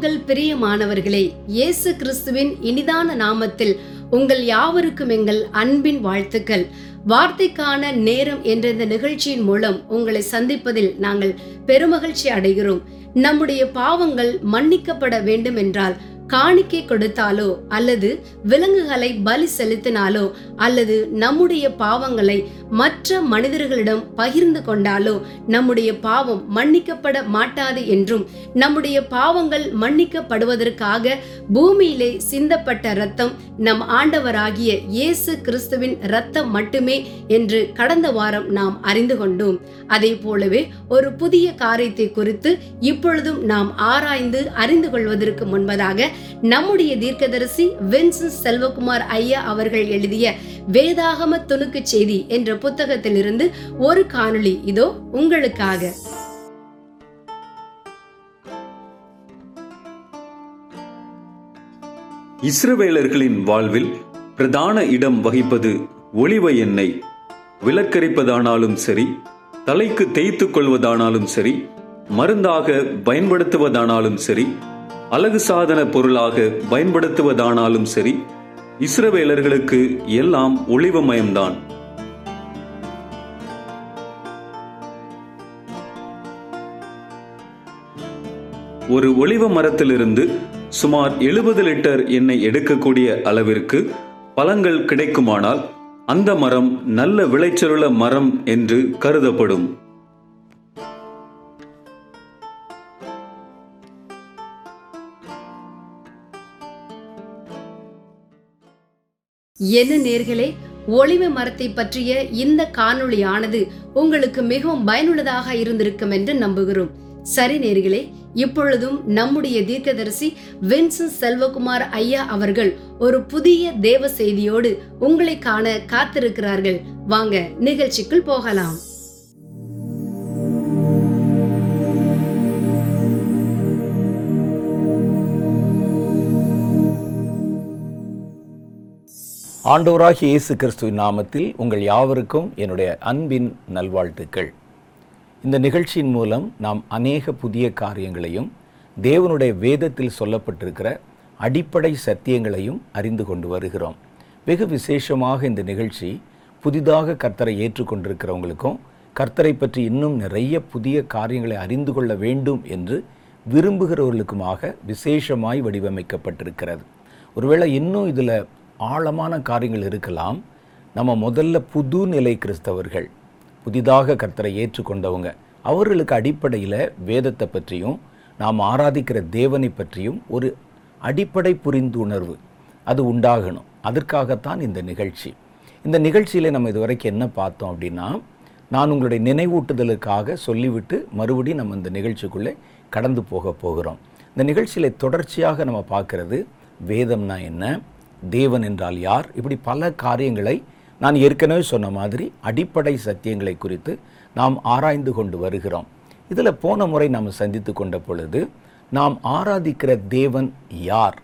கிறிஸ்துவுக்கள் பிரியமானவர்களே இயேசு கிறிஸ்துவின் இனிதான நாமத்தில் உங்கள் யாவருக்கும் எங்கள் அன்பின் வாழ்த்துக்கள். வார்த்தைக்கான நேரம் என்ற இந்த நிகழ்ச்சியின் மூலம் உங்களை சந்திப்பதில் நாங்கள் பெருமகிழ்ச்சி அடைகிறோம். நம்முடைய பாவங்கள் மன்னிக்கப்பட வேண்டும் என்றால் காணிக்கை கொடுத்தாலோ அல்லது விலங்குகளை பலி செலுத்தினாலோ அல்லது நம்முடைய பாவங்களை மற்ற மனிதர்களிடம் பகிர்ந்து கொண்டாலோ நம்முடைய பாவம் மன்னிக்கப்பட மாட்டாது என்றும் நம்முடைய பாவங்கள் மன்னிக்கப்படுவதற்காக பூமியிலே சிந்தப்பட்ட இரத்தம் நம் ஆண்டவராகிய இயேசு கிறிஸ்துவின் இரத்தம் மட்டுமே என்று கடந்த வாரம் நாம் அறிந்து கொண்டோம். அதே போலவே ஒரு புதிய காரியத்தை குறித்து இப்பொழுதும் நாம் ஆராய்ந்து அறிந்து கொள்வதற்கு முன்பதாக நம்முடைய தீர்க்கதரிசி வின்சன் செல்வகுமார் ஐயா அவர்கள் எழுதிய வேதாகம துணுக்கு செய்தி என்ற புத்தகத்திலிருந்து ஒரு காணொளி இதோ உங்களுக்காக. இஸ்ரவேலர்களின் வாழ்வில் பிரதான இடம் வகிப்பது ஒளிவ எண்ணெய் விலக்கரிப்பதானாலும் சரி தலைக்கு தேய்த்துக் கொள்வதானாலும் சரி மருந்தாக பயன்படுத்துவதானாலும் சரி அழகு சாதன பொருளாக பயன்படுத்துவதானாலும் சரி இஸ்ரவேலர்களுக்கு எல்லாம் ஒளிவமயம்தான். ஒரு ஒளிவ மரத்திலிருந்து சுமார் எழுபது லிட்டர் எண்ணெய் எடுக்கக்கூடிய அளவிற்கு பழங்கள் கிடைக்குமானால் அந்த மரம் நல்ல விளைச்சலுள்ள மரம் என்று கருதப்படும். என்ன நேர்களே? ஒளிவு மரத்தை பற்றிய இந்த காணொளியானது உங்களுக்கு மிகவும் பயனுள்ளதாக இருந்திருக்கும் என்று நம்புகிறோம். சரி நேர்களே இப்பொழுதும் நம்முடைய தீர்க்கதரிசி வின்சன் செல்வகுமார் ஐயா அவர்கள் ஒரு புதிய தேவ செய்தியோடு உங்களை காண காத்திருக்கிறார்கள். வாங்க நிகழ்ச்சிக்குள் போகலாம். ஆண்டவராகிய இயேசு கிறிஸ்துவின் நாமத்தில் உங்கள் யாவருக்கும் என்னுடைய அன்பின் நல்வாழ்த்துக்கள். இந்த நிகழ்ச்சியின் மூலம் நாம் அநேக புதிய காரியங்களையும் தேவனுடைய வேதத்தில் சொல்லப்பட்டிருக்கிற அடிப்படை சத்தியங்களையும் அறிந்து கொண்டு வருகிறோம். வெகு விசேஷமாக இந்த நிகழ்ச்சி புதிதாக கர்த்தரை ஏற்றுக்கொண்டிருக்கிறவங்களுக்கும் கர்த்தரை பற்றி இன்னும் நிறைய புதிய காரியங்களை அறிந்து கொள்ள வேண்டும் என்று விரும்புகிறவர்களுக்குமாக விசேஷமாய் வடிவமைக்கப்பட்டிருக்கிறது. ஒருவேளை இன்னும் இதில் ஆழமான காரியங்கள் இருக்கலாம். நம்ம முதல்ல புது நிலை கிறிஸ்தவர்கள் புதிதாக கர்த்தரை ஏற்றுக்கொண்டவங்க அவர்களுக்கு அடிப்படையில் வேதத்தை பற்றியும் நாம் ஆராதிக்கிற தேவனை பற்றியும் ஒரு அடிப்படை புரிந்துணர்வு அது உண்டாகணும். அதற்காகத்தான் இந்த நிகழ்ச்சி. இந்த நிகழ்ச்சியில் நம்ம இதுவரைக்கும் என்ன பார்த்தோம் அப்படின்னா நான் உங்களுடைய நினைவூட்டுதலுக்காக சொல்லிவிட்டு மறுபடியும் நம்ம இந்த நிகழ்ச்சிக்குள்ளே கடந்து போக போகிறோம். இந்த நிகழ்ச்சியில் தொடர்ச்சியாக நம்ம பார்க்குறது வேதம்னா என்ன தேவன் என்றால் யார்? இப்படி பல காரியங்களை நான் ஏற்கனவே சொன்ன மாதிரி அடிப்படை சத்தியங்களை குறித்து நாம் ஆராய்ந்து கொண்டு வருகிறோம். இதில் போன முறை நாம் சந்தித்து கொண்ட பொழுது நாம் ஆராதிக்கிற தேவன் யார்?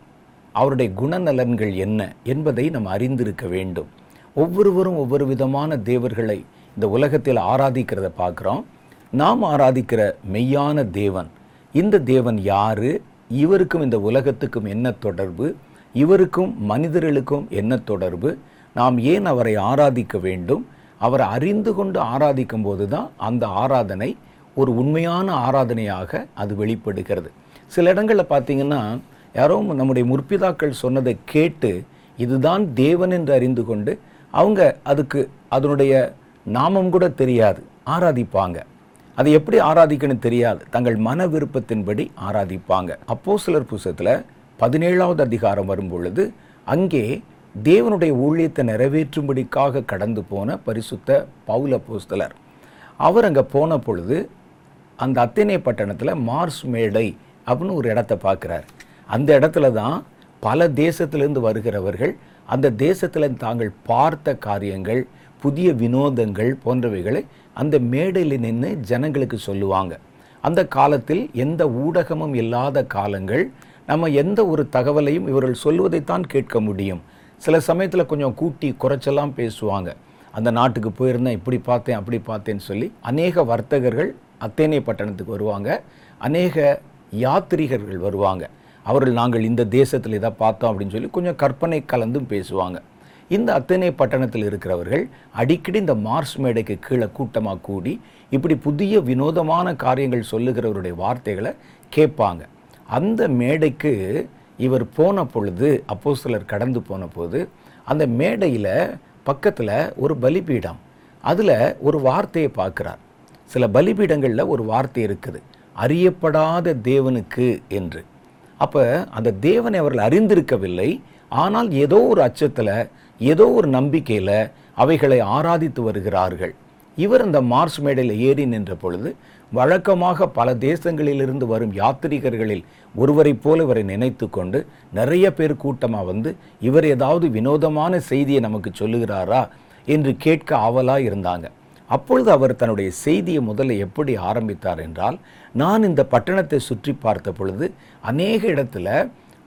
அவருடைய குணநலன்கள் என்ன என்பதை நாம் அறிந்திருக்க வேண்டும். ஒவ்வொருவரும் ஒவ்வொரு விதமான தேவர்களை இந்த உலகத்தில் ஆராதிக்கிறத பார்க்குறோம். நாம் ஆராதிக்கிற மெய்யான தேவன் இந்த தேவன் யாரு? இவருக்கும் இந்த உலகத்துக்கும் என்ன தொடர்பு? இவருக்கும் மனிதர்களுக்கும் என்ன தொடர்பு? நாம் ஏன் அவரை ஆராதிக்க வேண்டும்? அவரை அறிந்து கொண்டு ஆராதிக்கும் போது தான் அந்த ஆராதனை ஒரு உண்மையான ஆராதனையாக அது வெளிப்படுகிறது. சில இடங்களில் பார்த்தீங்கன்னா யாரோ நம்முடைய முற்பிதாக்கள் சொன்னதை கேட்டு இதுதான் தேவன் என்று அறிந்து கொண்டு அவங்க அதுக்கு அதனுடைய நாமம் கூட தெரியாது ஆராதிப்பாங்க. அதை எப்படி ஆராதிக்கணும் தெரியாது தங்கள் மன விருப்பத்தின்படி ஆராதிப்பாங்க. அப்போ சிலர் புஸ்தகத்தில் பதினேழாவது அதிகாரம் வரும் பொழுது அங்கே தேவனுடைய ஊழியத்தை நிறைவேற்றும்படிக்காக கடந்து போன பரிசுத்த பவுல போஸ்தலர் அவர் அங்கே போன பொழுது அந்த அத்தனை பட்டணத்தில் மார்ஸ் மேடை அப்படின்னு ஒரு இடத்த பார்க்குறார். அந்த இடத்துல தான் பல தேசத்திலிருந்து வருகிறவர்கள் அந்த தேசத்தில் தாங்கள் பார்த்த காரியங்கள் புதிய வினோதங்கள் போன்றவைகளை அந்த மேடையில் நின்று ஜனங்களுக்கு சொல்லுவாங்க. அந்த காலத்தில் எந்த ஊடகமும் இல்லாத காலங்கள் நம்ம எந்த ஒரு தகவலையும் இவர்கள் சொல்வதைத்தான் கேட்க முடியும். சில சமயத்தில் கொஞ்சம் கூட்டி குறைச்செல்லாம் பேசுவாங்க. அந்த நாட்டுக்கு போயிருந்தேன் இப்படி பார்த்தேன் அப்படி பார்த்தேன்னு சொல்லி அநேக வர்த்தகர்கள் அத்தேனை பட்டணத்துக்கு வருவாங்க. அநேக யாத்ரீகர்கள் வருவாங்க. அவர்கள் நாங்கள் இந்த தேசத்தில் இதை பார்த்தோம் அப்படின்னு சொல்லி கொஞ்சம் கற்பனை கலந்தும் பேசுவாங்க. இந்த அத்தனை பட்டணத்தில் இருக்கிறவர்கள் அடிக்கடி இந்த மார்ஸ் மேடைக்கு கீழே கூட்டமாக கூடி இப்படி புதிய வினோதமான காரியங்கள் சொல்லுகிறவருடைய வார்த்தைகளை கேட்பாங்க. அந்த மேடைக்கு இவர் போன பொழுது அப்போ சிலர் கடந்து போன போது அந்த மேடையில் பக்கத்தில் ஒரு பலிபீடம். அதில் ஒரு வார்த்தையை பார்க்குறார். சில பலிபீடங்களில் ஒரு வார்த்தை இருக்குது. அறியப்படாத தேவனுக்கு என்று. அப்போ அந்த தேவனை அவர்கள் அறிந்திருக்கவில்லை. ஆனால் ஏதோ ஒரு அச்சத்தில் ஏதோ ஒரு நம்பிக்கையில் அவைகளை ஆராதித்து வருகிறார்கள். இவர் அந்த மார்ஸ் மேடையில் ஏறி நின்ற பொழுது வழக்கமாக பல தேசங்களிலிருந்து வரும் யாத்திரிகர்களில் ஒருவரைப் போல இவரை நினைத்து கொண்டு நிறைய பேர் கூட்டமாக வந்து இவர் ஏதாவது வினோதமான செய்தியை நமக்கு சொல்லுகிறாரா என்று கேட்க ஆவலா இருந்தாங்க. அப்பொழுது அவர் தன்னுடைய செய்தியை முதல்ல எப்படி ஆரம்பித்தார் என்றால் நான் இந்த பட்டணத்தை சுற்றி பார்த்த பொழுது அநேக இடத்துல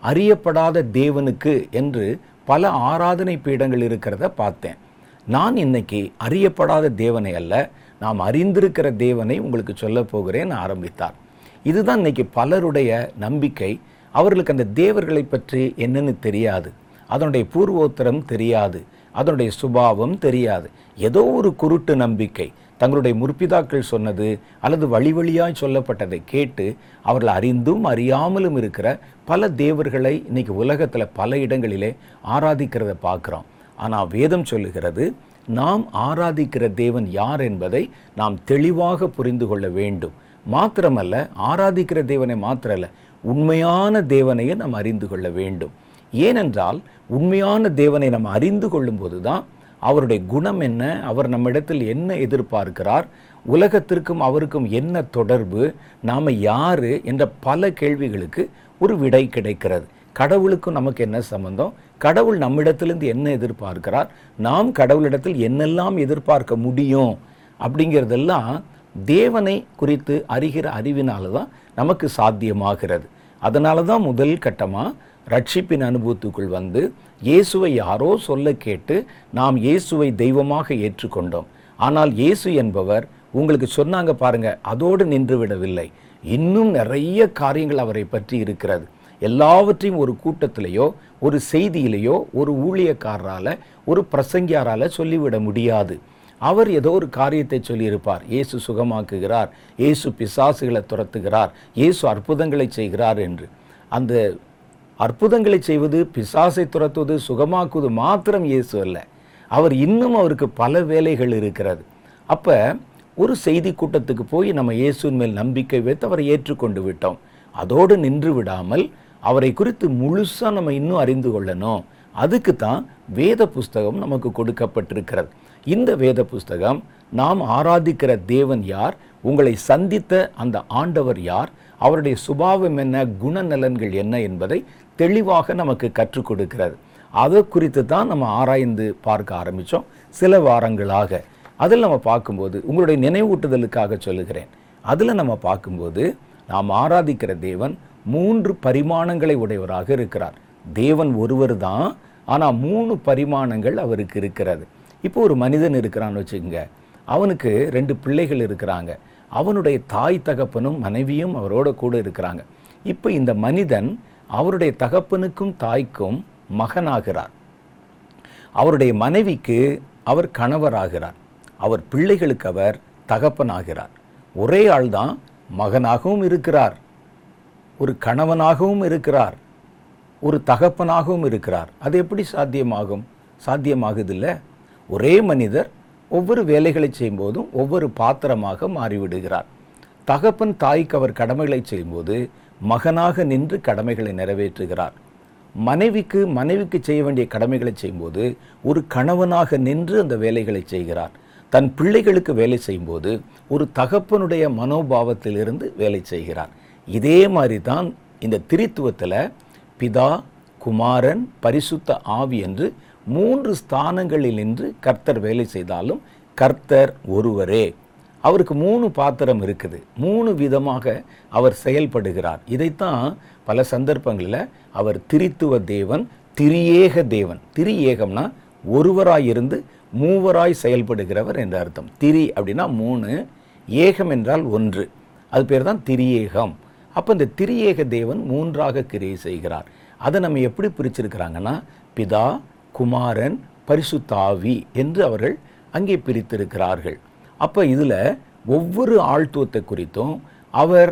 அறியப்படாத தேவனுக்கு என்று பல ஆராதனை பீடங்கள் இருக்கிறத பார்த்தேன். நான் இன்னைக்கு அறியப்படாத தேவனை அல்ல நாம் அறிந்திருக்கிற தேவனை உங்களுக்கு சொல்ல போகிறேன் ஆரம்பித்தார். இதுதான் இன்னைக்கு பலருடைய நம்பிக்கை. அவர்களுக்கு அந்த தேவர்களை பற்றி என்னன்னு தெரியாது. அதனுடைய பூர்வோத்தரம் தெரியாது. அதனுடைய சுபாவம் தெரியாது. ஏதோ ஒரு குருட்டு நம்பிக்கை. தங்களுடைய முற்பிதாக்கள் சொன்னது அல்லது வழி வழியாய் சொல்லப்பட்டதை கேட்டு அவர்கள் அறிந்தும் அறியாமலும் இருக்கிற பல தேவர்களை இன்னைக்கு உலகத்தில் பல இடங்களிலே ஆராதிக்கிறத பார்க்குறோம். ஆனால் வேதம் சொல்லுகிறது நாம் ஆராதிக்கிற தேவன் யார் என்பதை நாம் தெளிவாக புரிந்து கொள்ள வேண்டும். மாத்திரமல்ல ஆராதிக்கிற தேவனை மாத்திரல்ல உண்மையான தேவனையே நாம் அறிந்து கொள்ள வேண்டும். ஏனென்றால் உண்மையான தேவனை நாம் அறிந்து கொள்ளும்போது தான் அவருடைய குணம் என்ன அவர் நம்மிடத்தில் என்ன எதிர்பார்க்கிறார் உலகத்திற்கும் அவருக்கும் என்ன தொடர்பு நாம் யாரு என்ற பல கேள்விகளுக்கு ஒரு விடை கிடைக்கிறது. கடவுளுக்கும் நமக்கு என்ன சம்பந்தம்? கடவுள் நம்மிடத்திலிருந்து என்ன எதிர்பார்க்கிறார்? நாம் கடவுளிடத்தில் என்னெல்லாம் எதிர்பார்க்க முடியும்? அப்படிங்கிறதெல்லாம் தேவனை குறித்து அறிகிற அறிவினால தான் நமக்கு சாத்தியமாகிறது. அதனால தான் முதல் கட்டமாக ரட்சிப்பின் அனுபவத்துக்குள் வந்து இயேசுவை யாரோ சொல்ல கேட்டு நாம் இயேசுவை தெய்வமாக ஏற்றுக்கொண்டோம். ஆனால் இயேசு என்பவர் உங்களுக்கு சொன்னாங்க பாருங்க அதோடு நின்று விடவில்லை. இன்னும் நிறைய காரியங்கள் அவரை பற்றி இருக்கிறது. எல்லாவற்றையும் ஒரு கூட்டத்திலேயோ ஒரு செய்தியிலேயோ ஒரு ஊழியக்காரரால் ஒரு பிரசங்கியாரால் சொல்லிவிட முடியாது. அவர் ஏதோ ஒரு காரியத்தை சொல்லியிருப்பார். இயேசு சுகமாக்குகிறார். இயேசு பிசாசுகளை துரத்துகிறார். இயேசு அற்புதங்களை செய்கிறார் என்று. அந்த அற்புதங்களை செய்வது பிசாசை துரத்துவது சுகமாக்குவது மாத்திரம் இயேசு அல்ல. அவர் இன்னும் அவருக்கு பல வேலைகள் இருக்கிறது. அப்போ ஒரு செய்தி கூட்டத்துக்கு போய் நம்ம இயேசுவின் மேல் நம்பிக்கை வைத்து அவரை ஏற்றுக்கொண்டு விட்டோம். அதோடு நின்று விடாமல் அவரை குறித்து முழுசாக நம்ம இன்னும் அறிந்து கொள்ளணும். அதுக்கு தான் வேத புஸ்தகம் நமக்கு கொடுக்கப்பட்டிருக்கிறது. இந்த வேத புஸ்தகம் நாம் ஆராதிக்கிற தேவன் யார் உங்களை சந்தித்த அந்த ஆண்டவர் யார் அவருடைய சுபாவம் என்ன குணநலன்கள் என்ன என்பதை தெளிவாக நமக்கு கற்றுக் கொடுக்கிறது. அதை குறித்து தான் நம்ம ஆராய்ந்து பார்க்க ஆரம்பித்தோம் சில வாரங்களாக. அதில் நம்ம பார்க்கும்போது உங்களுடைய நினைவூட்டுதலுக்காக சொல்லுகிறேன். அதில் நம்ம பார்க்கும்போது நாம் ஆராதிக்கிற தேவன் மூன்று பரிமாணங்களை உடையவராக இருக்கிறார். தேவன் ஒருவர் தான் ஆனால் மூணு பரிமாணங்கள் அவருக்கு இருக்கிறது. இப்போ ஒரு மனிதன் இருக்கிறான்னு வச்சுக்கோங்க. அவனுக்கு ரெண்டு பிள்ளைகள் இருக்கிறாங்க. அவனுடைய தாய் தகப்பனும் மனைவியும் அவரோட கூட இருக்கிறாங்க. இப்போ இந்த மனிதன் அவருடைய தகப்பனுக்கும் தாய்க்கும் மகனாகிறார். அவருடைய மனைவிக்கு அவர் கணவராகிறார். அவர் பிள்ளைகளுக்கு அவர் தகப்பனாகிறார். ஒரே ஆள்தான் மகனாகவும் இருக்கிறார். ஒரு கணவனாகவும் இருக்கிறார் ஒரு தகப்பனாகவும் இருக்கிறார். அது எப்படி சாத்தியமாகும்? சாத்தியமாகுதில்ல. ஒரே மனிதர் ஒவ்வொரு வேலைகளை செய்யும்போதும் ஒவ்வொரு பாத்திரமாக மாறிவிடுகிறார். தகப்பன் தாய்க்கு அவர் கடமைகளை செய்யும்போது மகனாக நின்று கடமைகளை நிறைவேற்றுகிறார். மனைவிக்கு மனைவிக்கு செய்ய வேண்டிய கடமைகளை செய்யும்போது ஒரு கணவனாக நின்று அந்த வேலைகளை செய்கிறார். தன் பிள்ளைகளுக்கு வேலை செய்யும்போது ஒரு தகப்பனுடைய மனோபாவத்திலிருந்து வேலை செய்கிறார். இதே மாதிரி தான் இந்த திரித்துவத்தில் பிதா குமாரன் பரிசுத்த ஆவி என்று மூன்று ஸ்தானங்களில் நின்று கர்த்தர் வேலை செய்தாலும் கர்த்தர் ஒருவரே. அவருக்கு மூணு பாத்திரம் இருக்குது. மூணு விதமாக அவர் செயல்படுகிறார். இதைத்தான் பல சந்தர்ப்பங்களில் அவர் திரித்துவ தேவன் திரியேக தேவன். திரியேகம்னா ஒருவராய் இருந்து மூவராய் செயல்படுகிறவர் என்ற அர்த்தம். திரி அப்படின்னா மூணு ஏகம் என்றால் ஒன்று. அது பேர் தான் திரியேகம். அப்போ இந்த திரியேக தேவன் மூன்றாக கிரியை செய்கிறார். அதை நம்ம எப்படி பிரிச்சிருக்கிறாங்கன்னா பிதா குமாரன் பரிசுத்தாவி என்று அவர்கள் அங்கே பிரித்திருக்கிறார்கள். அப்போ இதில் ஒவ்வொரு ஆழ்த்துவத்தை குறித்தும் அவர்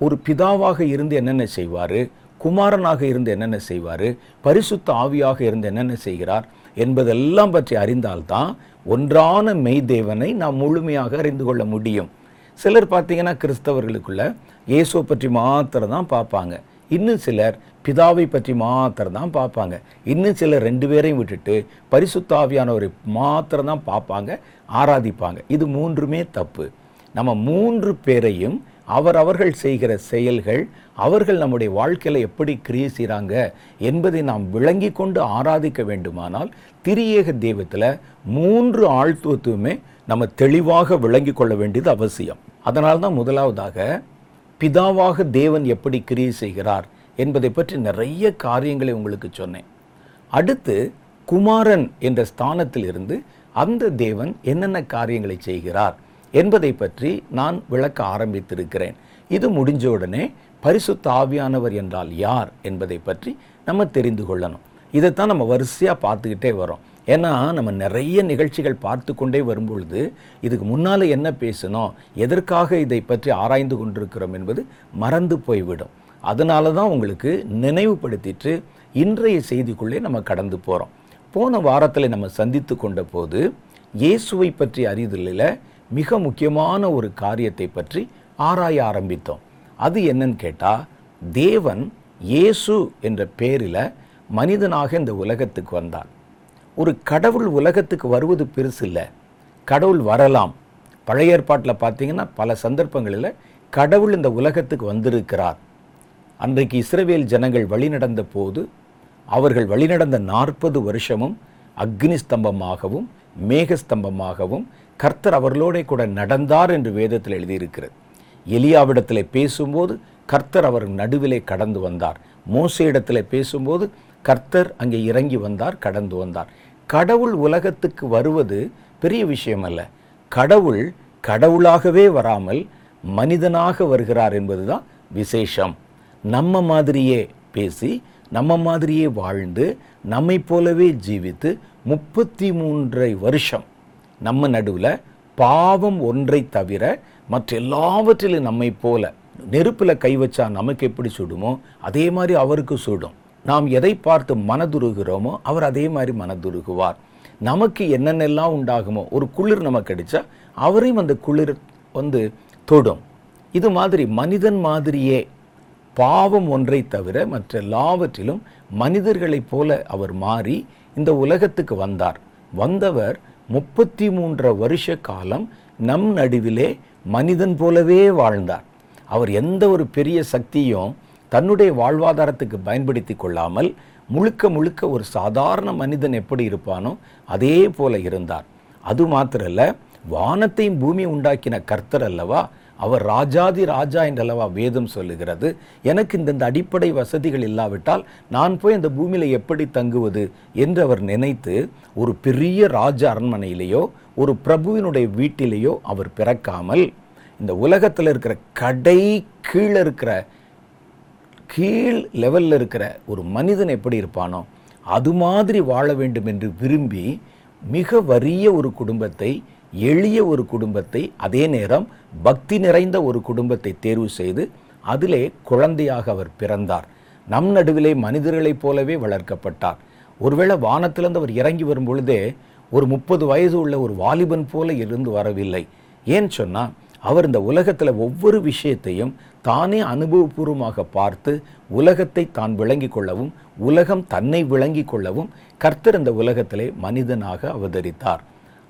ஒரு பிதாவாக இருந்து என்னென்ன செய்வார் குமாரனாக இருந்து என்னென்ன செய்வார் பரிசுத்த ஆவியாக இருந்து என்னென்ன செய்கிறார் என்பதெல்லாம் பற்றி அறிந்தால்தான் ஒன்றான மெய்தேவனை நாம் முழுமையாக அறிந்து கொள்ள முடியும். சிலர் பார்த்தீங்கன்னா கிறிஸ்தவர்களுக்குள்ள இயேசுவை பற்றி மாத்திரம் தான் பார்ப்பாங்க. இன்னும் சிலர் பிதாவை பற்றி மாத்திரம் தான் பார்ப்பாங்க. இன்னும் சிலர் ரெண்டு பேரையும் விட்டுட்டு பரிசுத்தாவியானவரை மாத்திரம் தான் பார்ப்பாங்க ஆராதிப்பாங்க. இது மூன்றுமே தப்பு. நம்ம மூன்று பேரையும் அவர் அவர்கள் செய்கிற செயல்கள் அவர்கள் நம்முடைய வாழ்க்கையில் எப்படி கிரியை செய்கிறாங்க என்பதை நாம் விளங்கி கொண்டு ஆராதிக்க வேண்டுமானால் திரியேக தெய்வத்தில் மூன்று ஆழ்த்துவத்துவமே நம்ம தெளிவாக விளங்கி கொள்ள வேண்டியது அவசியம். அதனால்தான் தான் முதலாவதாக பிதாவாக தேவன் எப்படி கிரியை செய்கிறார் என்பதை பற்றி நிறைய காரியங்களை உங்களுக்கு சொன்னேன். அடுத்து குமாரன் என்ற ஸ்தானத்தில் இருந்து அந்த தேவன் என்னென்ன காரியங்களை செய்கிறார் என்பதை பற்றி நான் விளக்க ஆரம்பித்திருக்கிறேன். இது முடிஞ்ச உடனே பரிசுத்த ஆவியானவர் என்றால் யார் என்பதை பற்றி நம்ம தெரிந்து கொள்ளணும். இதைத்தான் நம்ம வரிசையாக பார்த்துக்கிட்டே வரோம். ஏன்னா நம்ம நிறைய நிகழ்ச்சிகள் பார்த்து கொண்டே வரும்பொழுது இதுக்கு முன்னால் என்ன பேசணும் எதற்காக இதை பற்றி ஆராய்ந்து கொண்டிருக்கிறோம் என்பது மறந்து போய்விடும். அதனால தான் உங்களுக்கு நினைவுபடுத்திட்டு இன்றைய செய்திக்குள்ளே நம்ம கடந்து போகிறோம் போன வாரத்தில் நம்ம சந்தித்து கொண்ட போது இயேசுவை பற்றி அறிதலில் மிக முக்கியமான ஒரு காரியத்தை பற்றி ஆராய ஆரம்பித்தோம். அது என்னன்னு கேட்டால் தேவன் இயேசு என்ற பேரில் மனிதனாக இந்த உலகத்துக்கு வந்தான் ஒரு கடவுள் உலகத்துக்கு வருவது பெருசு இல்லை. கடவுள் வரலாம். பழைய ஏற்பாட்டில் பார்த்தீங்கன்னா பல சந்தர்ப்பங்களில் கடவுள் இந்த உலகத்துக்கு வந்திருக்கிறார். அன்றைக்கு இஸ்ரவேல் ஜனங்கள் வழிநடந்த போது அவர்கள் வழிநடந்த நாற்பது வருஷமும் அக்னி ஸ்தம்பமாகவும் மேகஸ்தம்பமாகவும் கர்த்தர் அவர்களோட கூட நடந்தார் என்று வேதத்தில் எழுதியிருக்கிறது. எலியாவிடத்தில் பேசும்போது கர்த்தர் அவர் நடுவிலே கடந்து வந்தார். மோசையிடத்தில் பேசும்போது கர்த்தர் அங்கே இறங்கி வந்தார் கடந்து வந்தார். கடவுள் உலகத்துக்கு வருவது பெரிய விஷயம் அல்ல கடவுள் கடவுளாகவே வராமல் மனிதனாக வருகிறார் என்பதுதான் விசேஷம். நம்ம மாதிரியே பேசி நம்ம மாதிரியே வாழ்ந்து நம்மை போலவே ஜீவித்து முப்பத்தி மூன்றை வருஷம் நம்ம நடுவில் பாவம் ஒன்றை தவிர மற்ற எல்லாவற்றிலும் நம்மை போல நெருப்பில் கை வச்சா நமக்கு எப்படி சுடுமோ அதே மாதிரி அவருக்கு சுடும். நாம் எதை பார்த்து மனதுருகிறோமோ அவர் அதே மாதிரி மனதுருகுவார். நமக்கு என்னென்னலாம் உண்டாகுமோ ஒரு குளிர் நமக்கு அடித்தா அவரையும் அந்த குளிர் வந்து தொடும். இது மாதிரி மனிதன் மாதிரியே பாவம் ஒன்றை தவிர மற்ற எல்லாவற்றிலும் மனிதர்களைப் போல அவர் மாறி இந்த உலகத்துக்கு வந்தார். வந்தவர் முப்பத்தி மூன்று வருஷ காலம் நம் நடுவிலே மனிதன் போலவே வாழ்ந்தார். அவர் எந்த ஒரு பெரிய சக்தியும் தன்னுடைய வாழ்வாதாரத்துக்கு பயன்படுத்தி கொள்ளாமல் முழுக்க முழுக்க ஒரு சாதாரண மனிதன் எப்படி இருப்பானோ அதே போல இருந்தார். அது மாத்திரல்ல வானத்தையும் பூமி உண்டாக்கின கர்த்தர் அல்லவா? அவர் ராஜாதி ராஜா என்றல்லவா வேதம் சொல்லுகிறது. எனக்கு இந்தந்த அடிப்படை வசதிகள் இல்லாவிட்டால் நான் போய் அந்த பூமியில் எப்படி தங்குவது என்று அவர் நினைத்து ஒரு பெரிய ராஜ அரண்மனையிலேயோ ஒரு பிரபுவினுடைய வீட்டிலேயோ அவர் பிறக்காமல் இந்த உலகத்தில் இருக்கிற கடை கீழே இருக்கிற கீழ் லெவலில் இருக்கிற ஒரு மனிதன் எப்படி இருப்பானோ அது மாதிரி வாழ வேண்டும் என்று விரும்பி மிக வறிய ஒரு குடும்பத்தை எளிய ஒரு குடும்பத்தை அதே நேரம் பக்தி நிறைந்த ஒரு குடும்பத்தை தேர்வு செய்து அதிலே குழந்தையாக அவர் பிறந்தார். நம் நடுவிலே மனிதர்களைப் போலவே வளர்க்கப்பட்டார். ஒருவேளை வானத்திலிருந்து அவர் இறங்கி வரும் பொழுதே ஒரு முப்பது வயது உள்ள ஒரு வாலிபன் போல இருந்து வரவில்லை. ஏன் சொன்னால் அவர் இந்த உலகத்தில் ஒவ்வொரு விஷயத்தையும் தானே அனுபவபூர்வமாக பார்த்து உலகத்தை தான் விளங்கிக் கொள்ளவும் உலகம் தன்னை விளங்கிக் கொள்ளவும் கர்த்தர் இந்த உலகத்திலே மனிதனாக அவதரித்தார்.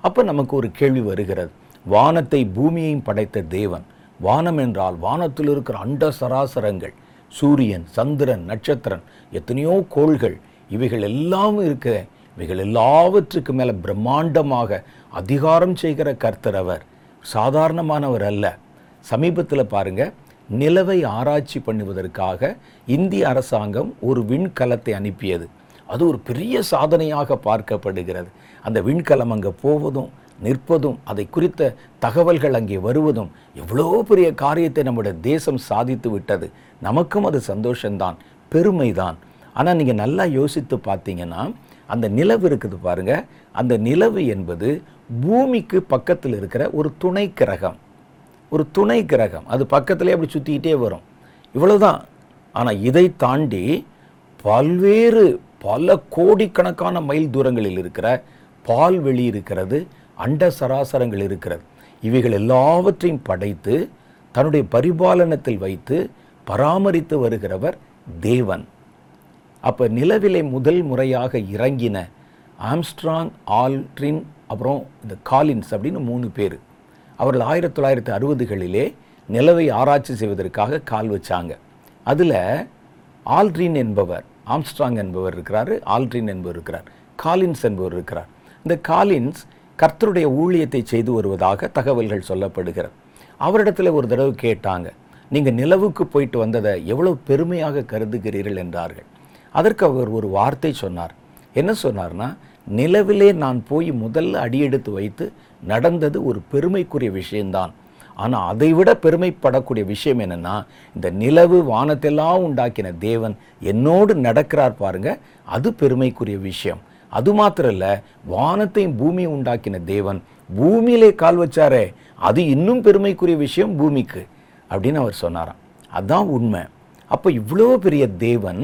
அப்போ நமக்கு ஒரு கேள்வி வருகிறது. வானத்தை பூமியையும் படைத்த தேவன் வானம் என்றால் வானத்தில் இருக்கிற அண்ட சராசரங்கள் சூரியன் சந்திரன் நட்சத்திரன் எத்தனையோ கோள்கள் இவைகள் எல்லாம் இருக்க இவைகள் எல்லாவற்றுக்கு மேலே பிரம்மாண்டமாக அதிகாரம் செய்கிற கர்த்தர் அவர். சாதாரணமானவர் அல்ல. சமீபத்தில் பாருங்க நிலவை ஆராய்ச்சி பண்ணுவதற்காக இந்திய அரசாங்கம் ஒரு விண்கலத்தை அனுப்பியது. அது ஒரு பெரிய சாதனையாக பார்க்கப்படுகிறது. அந்த விண்கலம் அங்கே போவதும் நிற்பதும் அதை குறித்த தகவல்கள் அங்கே வருவதும் எவ்வளோ பெரிய காரியத்தை நம்முடைய தேசம் சாதித்து விட்டது. நமக்கும் அது சந்தோஷம்தான் பெருமைதான். ஆனால் நீங்கள் நல்லா யோசித்து பார்த்தீங்கன்னா அந்த நிலவு இருக்குது பாருங்க. அந்த நிலவு என்பது பூமிக்கு பக்கத்தில் இருக்கிற ஒரு துணை கிரகம் ஒரு துணை கிரகம். அது பக்கத்திலே அப்படி சுற்றிக்கிட்டே வரும். இவ்வளவுதான். ஆனால் இதை தாண்டி பல்வேறு பல கோடிக்கணக்கான மைல் தூரங்களில் இருக்கிற பால்வெளி இருக்கிறது அண்ட சராசரங்கள் இருக்கிறது. இவைகள் எல்லாவற்றையும் படைத்து தன்னுடைய பரிபாலனத்தில் வைத்து பராமரித்து வருகிறவர் தேவன். அப்போ நிலவிலே முதல் முறையாக இறங்கின ஆம்ஸ்ட்ராங் ஆல்ட்ரின் அப்புறம் இந்த காலின்ஸ் அப்படின்னு மூணு பேர். அவர்கள் ஆயிரத்தி தொள்ளாயிரத்தி அறுபதுகளிலே நிலவை ஆராய்ச்சி செய்வதற்காக கால் வச்சாங்க. அதில் ஆல்ட்ரின் என்பவர் ஆம்ஸ்ட்ராங் என்பவர் இருக்கிறார் ஆல்ட்ரின் என்பவர் இருக்கிறார் காலின்ஸ் என்பவர் இருக்கிறார். இந்த காலின்ஸ் கர்த்தருடைய ஊழியத்தை செய்து வருவதாக தகவல்கள் சொல்லப்படுகிறது. அவரிடத்தில் ஒரு தடவை கேட்டாங்க நீங்கள் நிலவுக்கு போயிட்டு வந்ததை எவ்வளோ பெருமையாக கருதுகிறீர்கள்? என்றார்கள். அதற்கு அவர் ஒரு வார்த்தை சொன்னார். என்ன சொன்னார்னா நிலவிலே நான் போய் முதல்ல அடியெடுத்து வைத்து நடந்தது ஒரு பெருமைக்குரிய விஷயம்தான். ஆனால் அதை விட பெருமைப்படக்கூடிய விஷயம் என்னன்னா இந்த நிலவு வானத்தெல்லாம் உண்டாக்கின தேவன் என்னோடு நடக்கிறார் பாருங்க அது பெருமைக்குரிய விஷயம். அது மாத்திரம் இல்லை வானத்தையும் பூமியை உண்டாக்கின தேவன் பூமியிலே கால் வச்சாரே அது இன்னும் பெருமைக்குரிய விஷயம் பூமிக்கு அப்படின்னு அவர் சொன்னாராம். அதுதான் உண்மை. அப்போ இவ்வளோ பெரிய தேவன்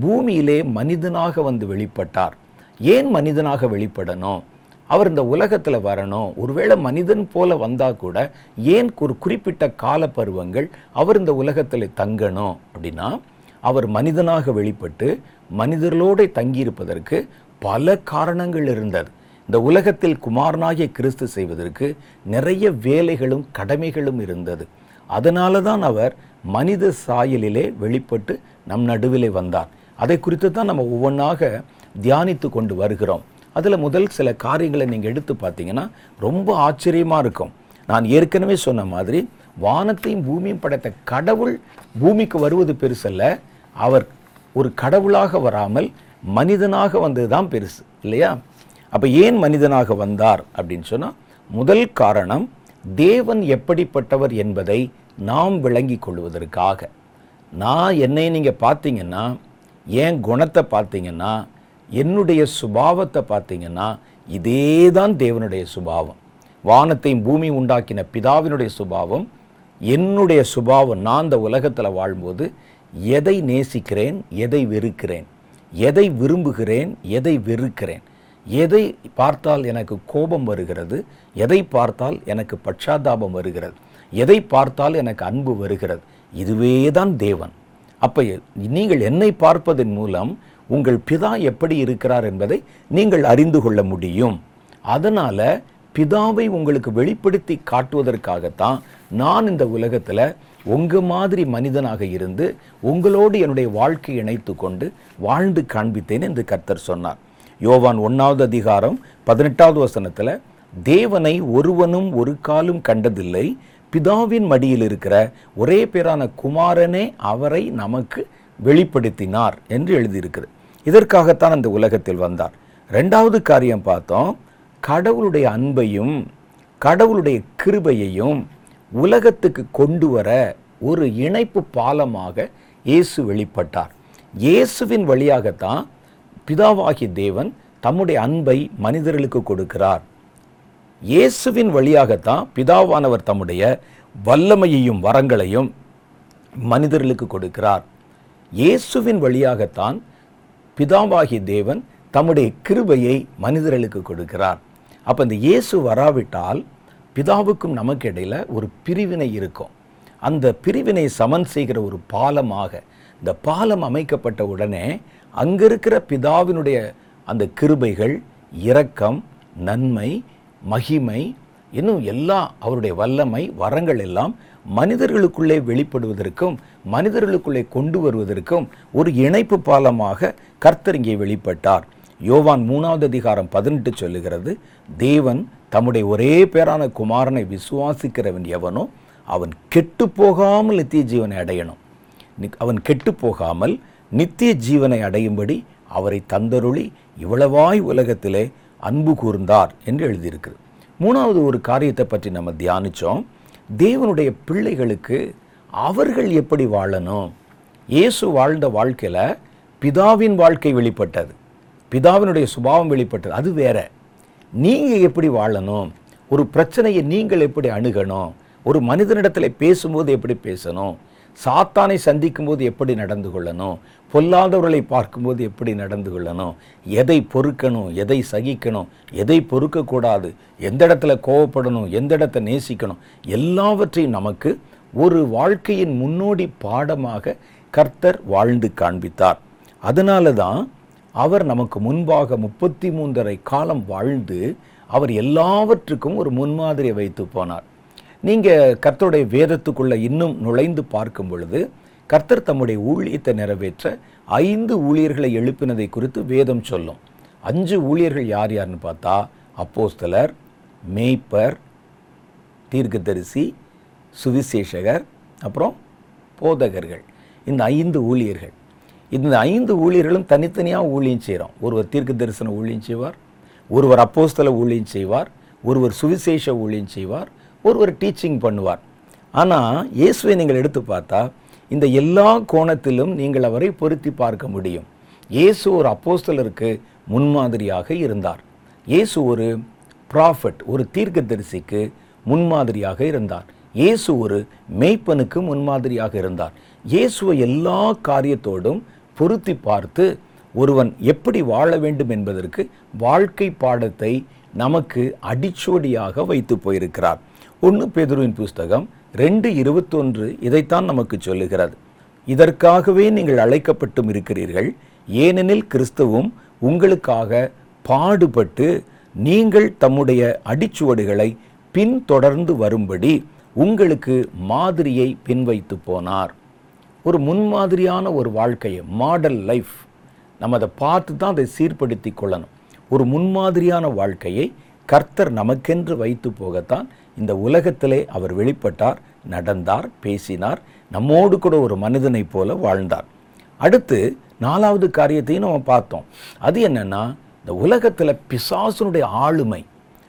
பூமியிலே மனிதனாக வந்து வெளிப்பட்டார். ஏன் மனிதனாக வெளிப்படணும்? அவர் இந்த உலகத்தில் வரணும். ஒருவேளை மனிதன் போல வந்தால் கூட ஏன் ஒரு குறிப்பிட்ட கால பருவங்கள் அவர் இந்த உலகத்தில் தங்கணும் அப்படின்னா அவர் மனிதனாக வெளிப்பட்டு மனிதர்களோடு தங்கியிருப்பதற்கு பல காரணங்கள் இருந்தது. இந்த உலகத்தில் குமாரனாகிய கிறிஸ்து செய்வதற்கு நிறைய வேலைகளும் கடமைகளும் இருந்தது. அதனால தான் அவர் மனித சாயலிலே வெளிப்பட்டு நம் நடுவிலே வந்தார். அதை குறித்து தான் நம்ம ஒவ்வொன்றாக தியானித்து கொண்டு வருகிறோம். அதில் முதல் சில காரியங்களை நீங்கள் எடுத்து பார்த்தீங்கன்னா ரொம்ப ஆச்சரியமாக இருக்கும். நான் ஏற்கனவே சொன்ன மாதிரி வானத்தையும் பூமியும் படைத்த கடவுள் பூமிக்கு வருவது பெருசல்ல அவர் ஒரு கடவுளாக வராமல் மனிதனாக வந்தது தான் பெருசு இல்லையா? அப்போ ஏன் மனிதனாக வந்தார் அப்படின்னு சொன்னால் முதல் காரணம் தேவன் எப்படிப்பட்டவர் என்பதை நாம் விளங்கி கொள்வதற்காக. நான் என்னை நீங்கள் பார்த்தீங்கன்னா என் குணத்தை பார்த்தீங்கன்னா என்னுடைய சுபாவத்தை பார்த்தீங்கன்னா இதே தான் தேவனுடைய சுபாவம். வானத்தையும் பூமி உண்டாக்கின பிதாவினுடைய சுபாவம் என்னுடைய சுபாவம் நான் இந்த உலகத்தில் வாழும்போது எதை நேசிக்கிறேன் எதை வெறுக்கிறேன் எதை விரும்புகிறேன் எதை வெறுக்கிறேன் எதை பார்த்தால் எனக்கு கோபம் வருகிறது எதை பார்த்தால் எனக்கு பட்சாதாபம் வருகிறது எதை பார்த்தால் எனக்கு அன்பு வருகிறது இதுவே தான் தேவன். அப்போ நீங்கள் என்னை பார்ப்பதன் மூலம் உங்கள் பிதா எப்படி இருக்கிறார் என்பதை நீங்கள் அறிந்து கொள்ள முடியும். அதனால் பிதாவை உங்களுக்கு வெளிப்படுத்தி காட்டுவதற்காகத்தான் நான் இந்த உலகத்தில் உங்கள் மாதிரி மனிதனாக இருந்து உங்களோடு என்னுடைய வாழ்க்கை இணைத்து கொண்டு வாழ்ந்து காண்பித்தேன் என்று கர்த்தர் சொன்னார். யோவான் ஒன்றாவது அதிகாரம் பதினெட்டாவது வசனத்தில் தேவனை ஒருவனும் ஒரு காலும் கண்டதில்லை. பிதாவின் மடியில் இருக்கிற ஒரே பேரான குமாரனே அவரை நமக்கு வெளிப்படுத்தினார் என்று எழுதியிருக்கிறது. இதற்காகத்தான் அந்த உலகத்தில் வந்தார். ரெண்டாவது காரியம் பார்த்தோம். கடவுளுடைய அன்பையும் கடவுளுடைய கிருபையையும் உலகத்துக்கு கொண்டு வர ஒரு இணைப்பு பாலமாக இயேசு வெளிப்பட்டார். இயேசுவின் வழியாகத்தான் பிதாவாகிய தேவன் தம்முடைய அன்பை மனிதர்களுக்கு கொடுக்கிறார். இயேசுவின் வழியாகத்தான் பிதாவானவர் தம்முடைய வல்லமையையும் வரங்களையும் மனிதர்களுக்கு கொடுக்கிறார். இயேசுவின் வழியாகத்தான் பிதாவாகிய தேவன் தம்முடைய கிருபையை மனிதர்களுக்கு கொடுக்கிறார். அப்போ இந்த இயேசு வராவிட்டால் பிதாவுக்கும் நமக்கு இடையில் ஒரு பிரிவினை இருக்கும். அந்த பிரிவினை சமன் செய்கிற ஒரு பாலமாக இந்த பாலம் அமைக்கப்பட்ட உடனே அங்கே இருக்கிற பிதாவினுடைய அந்த கிருபைகள் இரக்கம் நன்மை மகிமை இன்னும் எல்லா அவருடைய வல்லமை வரங்கள் எல்லாம் மனிதர்களுக்குள்ளே வெளிப்படுவதற்கும் மனிதர்களுக்குள்ளே கொண்டு வருவதற்கும் ஒரு இணைப்பு பாலமாக கர்த்தர் இங்கே வெளிப்பட்டார். யோவான் மூணாவது அதிகாரம் பதினெட்டு சொல்லுகிறது தேவன் தம்முடைய ஒரே பேரான குமாரனை விசுவாசிக்கிறவன் எவனோ அவன் கெட்டு போகாமல் நித்திய ஜீவனை அடையணும். அவன் கெட்டு போகாமல் நித்திய ஜீவனை அடையும்படி அவரை தந்தருளி இவ்வளவாய் உலகத்திலே அன்பு கூர்ந்தார் என்று எழுதியிருக்கிறது. மூணாவது ஒரு காரியத்தை பற்றி நம்ம தியானிச்சோம். தேவனுடைய பிள்ளைகளுக்கு அவர்கள் எப்படி வாழணும்? இயேசு வாழ்ந்த வாழ்க்கையில் பிதாவின் வாழ்க்கை வெளிப்பட்டது. பிதாவினுடைய சுபாவம் வெளிப்பட்டது. அது வேற. நீங்கள் எப்படி வாழணும்? ஒரு பிரச்சனையை நீங்கள் எப்படி அணுகணும்? ஒரு மனிதனிடத்தில் பேசும்போது எப்படி பேசணும்? சாத்தானை சந்திக்கும் போது எப்படி நடந்து கொள்ளணும்? பொல்லாதவர்களை பார்க்கும்போது எப்படி நடந்து கொள்ளணும்? எதை பொறுக்கணும்? எதை சகிக்கணும்? எதை பொறுக்கக்கூடாது? எந்த இடத்துல கோவப்படணும்? எந்த இடத்த நேசிக்கணும்? எல்லாவற்றையும் நமக்கு ஒரு வாழ்க்கையின் முன்னோடி பாடமாக கர்த்தர் வாழ்ந்து காண்பித்தார். அதனால தான் அவர் நமக்கு முன்பாக முப்பத்தி மூன்றரை காலம் வாழ்ந்து அவர் எல்லாவற்றுக்கும் ஒரு முன்மாதிரியை வைத்து போனார். நீங்கள் கர்த்தருடைய வேதத்துக்குள்ளே இன்னும் நுழைந்து பார்க்கும் பொழுது கர்த்தர் தம்முடைய ஊழியத்தை நிறைவேற்ற ஐந்து ஊழியர்களை எழுப்பினதை குறித்து வேதம் சொல்லும். அஞ்சு ஊழியர்கள் யார் யாருன்னு பார்த்தா அப்போஸ்தலர் மேய்ப்பர் தீர்க்கதரிசி சுவிசேஷகர் அப்புறம் போதகர்கள். இந்த ஐந்து ஊழியர்கள். இந்த ஐந்து ஊழியர்களும் தனித்தனியாக ஊழியம் செய்கிறோம் ஒருவர் தீர்க்க தரிசன ஊழியம் செய்வார் ஒருவர் அப்போஸ்தல ஊழியம் செய்வார் ஒருவர் சுவிசேஷ ஊழியம் செய்வார் ஒருவர் டீச்சிங் பண்ணுவார். ஆனால் இயேசுவை நீங்கள் எடுத்து பார்த்தா இந்த எல்லா கோணத்திலும் நீங்கள் அவரை பொருத்தி பார்க்க முடியும். இயேசு ஒரு அப்போஸ்தலருக்கு முன்மாதிரியாக இருந்தார். இயேசு ஒரு ப்ராஃபட் ஒரு தீர்க்கதரிசிக்கு முன்மாதிரியாக இருந்தார். இயேசு ஒரு மெய்ப்பனுக்கு முன்மாதிரியாக இருந்தார். இயேசுவை எல்லா காரியத்தோடும் பொருத்தி பார்த்து ஒருவன் எப்படி வாழ வேண்டும் என்பதற்கு வாழ்க்கை பாடத்தை நமக்கு அடிச்சோடியாக வைத்து போயிருக்கிறார். ஒன்று பேதுருவின் புஸ்தகம் ரெண்டு இருபத்தொன்று இதைத்தான் நமக்கு சொல்லுகிறது. இதற்காகவே நீங்கள் அழைக்கப்பட்டும் இருக்கிறீர்கள். ஏனெனில் கிறிஸ்துவும் உங்களுக்காக பாடுபட்டு நீங்கள் தம்முடைய அடிச்சுவடுகளை பின்தொடர்ந்து வரும்படி உங்களுக்கு மாதிரியை பின்வைத்து போனார். ஒரு முன்மாதிரியான ஒரு வாழ்க்கையை மாடல் லைஃப் நம்ம அதை பார்த்து தான் அதை சீர்படுத்தி கொள்ளணும். ஒரு முன்மாதிரியான வாழ்க்கையை கர்த்தர் நமக்கென்று வைத்து போகத்தான் இந்த உலகத்திலே அவர் வெளிப்பட்டார் நடந்தார் பேசினார் நம்மோடு கூட ஒரு மனிதனைப் போல வாழ்ந்தார். அடுத்து நாலாவது காரியத்தையும் நம்ம பார்த்தோம். அது என்னென்னா இந்த உலகத்தில் பிசாசுனுடைய ஆளுமை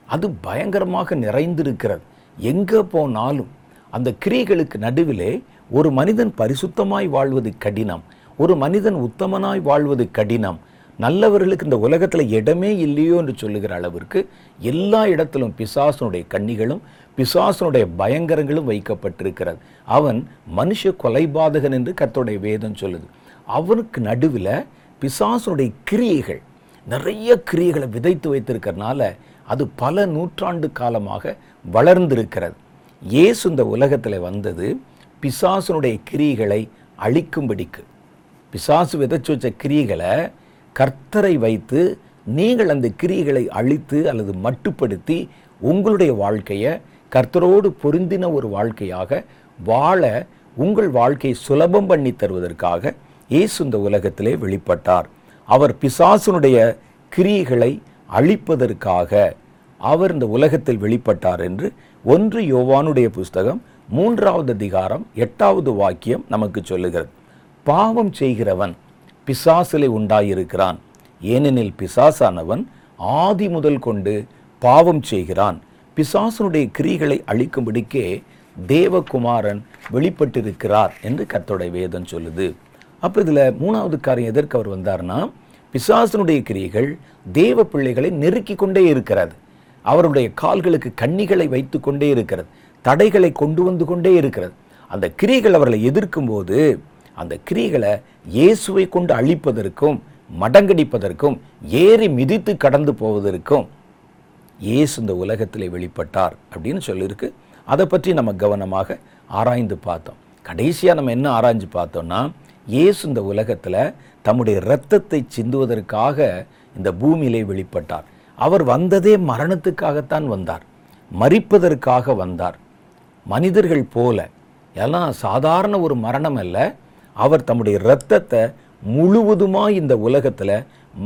அது பயங்கரமாக நிறைந்திருக்கிறது. எங்கே போனாலும் அந்த கிரிகளுக்கு நடுவிலே ஒரு மனிதன் பரிசுத்தமாய் வாழ்வது கடினம் ஒரு மனிதன் உத்தமனாய் வாழ்வது கடினம் நல்லவர்களுக்கு இந்த உலகத்தில் இடமே இல்லையோ என்று சொல்லுகிற அளவிற்கு எல்லா இடத்திலும் பிசாசனுடைய கண்ணிகளும் பிசாசனுடைய பயங்கரங்களும் வைக்கப்பட்டிருக்கிறது. அவன் மனுஷ கொலைபாதகன் என்று கர்த்தருடைய வேதம் சொல்லுது. அவனுக்கு நடுவில் பிசாசனுடைய கிரியைகள் நிறைய கிரியைகளை விதைத்து வைத்திருக்கிறனால அது பல நூற்றாண்டு காலமாக வளர்ந்திருக்கிறது. இயேசு இந்த உலகத்தில் வந்தது பிசாசனுடைய கிரியைகளை அழிக்கும்படிக்கு. பிசாசு விதைச்சு வச்ச கிரியைகளை கர்த்தரை வைத்து நீங்கள் அந்த கிரியைகளை அழித்து அல்லது மட்டுப்படுத்தி உங்களுடைய வாழ்க்கையை கர்த்தரோடு பொருந்தின ஒரு வாழ்க்கையாக வாழ உங்கள் வாழ்க்கையை சுலபம் பண்ணி தருவதற்காக இயேசு இந்த உலகத்திலே வெளிப்பட்டார். அவர் பிசாசுனுடைய கிரியைகளை அழிப்பதற்காக அவர் இந்த உலகத்தில் வெளிப்பட்டார் என்று ஒன்று யோவானுடைய புஸ்தகம் மூன்றாவது அதிகாரம் எட்டாவது வாக்கியம் நமக்கு சொல்லுகிறது. பாவம் செய்கிறவன் பிசாசிலே உண்டாயிருக்கிறான். ஏனெனில் பிசாசானவன் ஆதி முதல் கொண்டு பாவம் செய்கிறான். பிசாசனுடைய கிரிகளை அழிக்கும்படிக்கே தேவகுமாரன் வெளிப்பட்டிருக்கிறார் என்று கத்தோடைய வேதம் சொல்லுது. அப்போ இதில் மூணாவது காரியம் எதற்கு அவர் வந்தார்னா பிசாசனுடைய கிரியைகள் தேவ பிள்ளைகளை நெருக்கி கொண்டே இருக்கிறது. அவருடைய கால்களுக்கு கண்ணிகளை வைத்து கொண்டே இருக்கிறது. தடைகளை கொண்டு வந்து கொண்டே இருக்கிறது. அந்த கிரிகள் அவர்களை எதிர்க்கும் போது அந்த கிரிகளை இயேசுவை கொண்டு அழிப்பதற்கும் மடங்கடிப்பதற்கும் ஏறி மிதித்து கடந்து போவதற்கும் இயேசு இந்த உலகத்தில் வெளிப்பட்டார் அப்படின்னு சொல்லியிருக்கு. அதை பற்றி நம்ம கவனமாக ஆராய்ந்து பார்த்தோம். கடைசியாக நம்ம என்ன ஆராய்ஞ்சு பார்த்தோம்னா இயேசு இந்த உலகத்தில் தம்முடைய இரத்தத்தை சிந்துவதற்காக இந்த பூமியிலே வெளிப்பட்டார். அவர் வந்ததே மரணத்துக்காகத்தான் வந்தார். மறிப்பதற்காக வந்தார். மனிதர்கள் போல. எல்லாம் சாதாரண ஒரு மரணம் அல்ல. அவர் தம்முடைய இரத்தத்தை முழுவதுமாக இந்த உலகத்தில்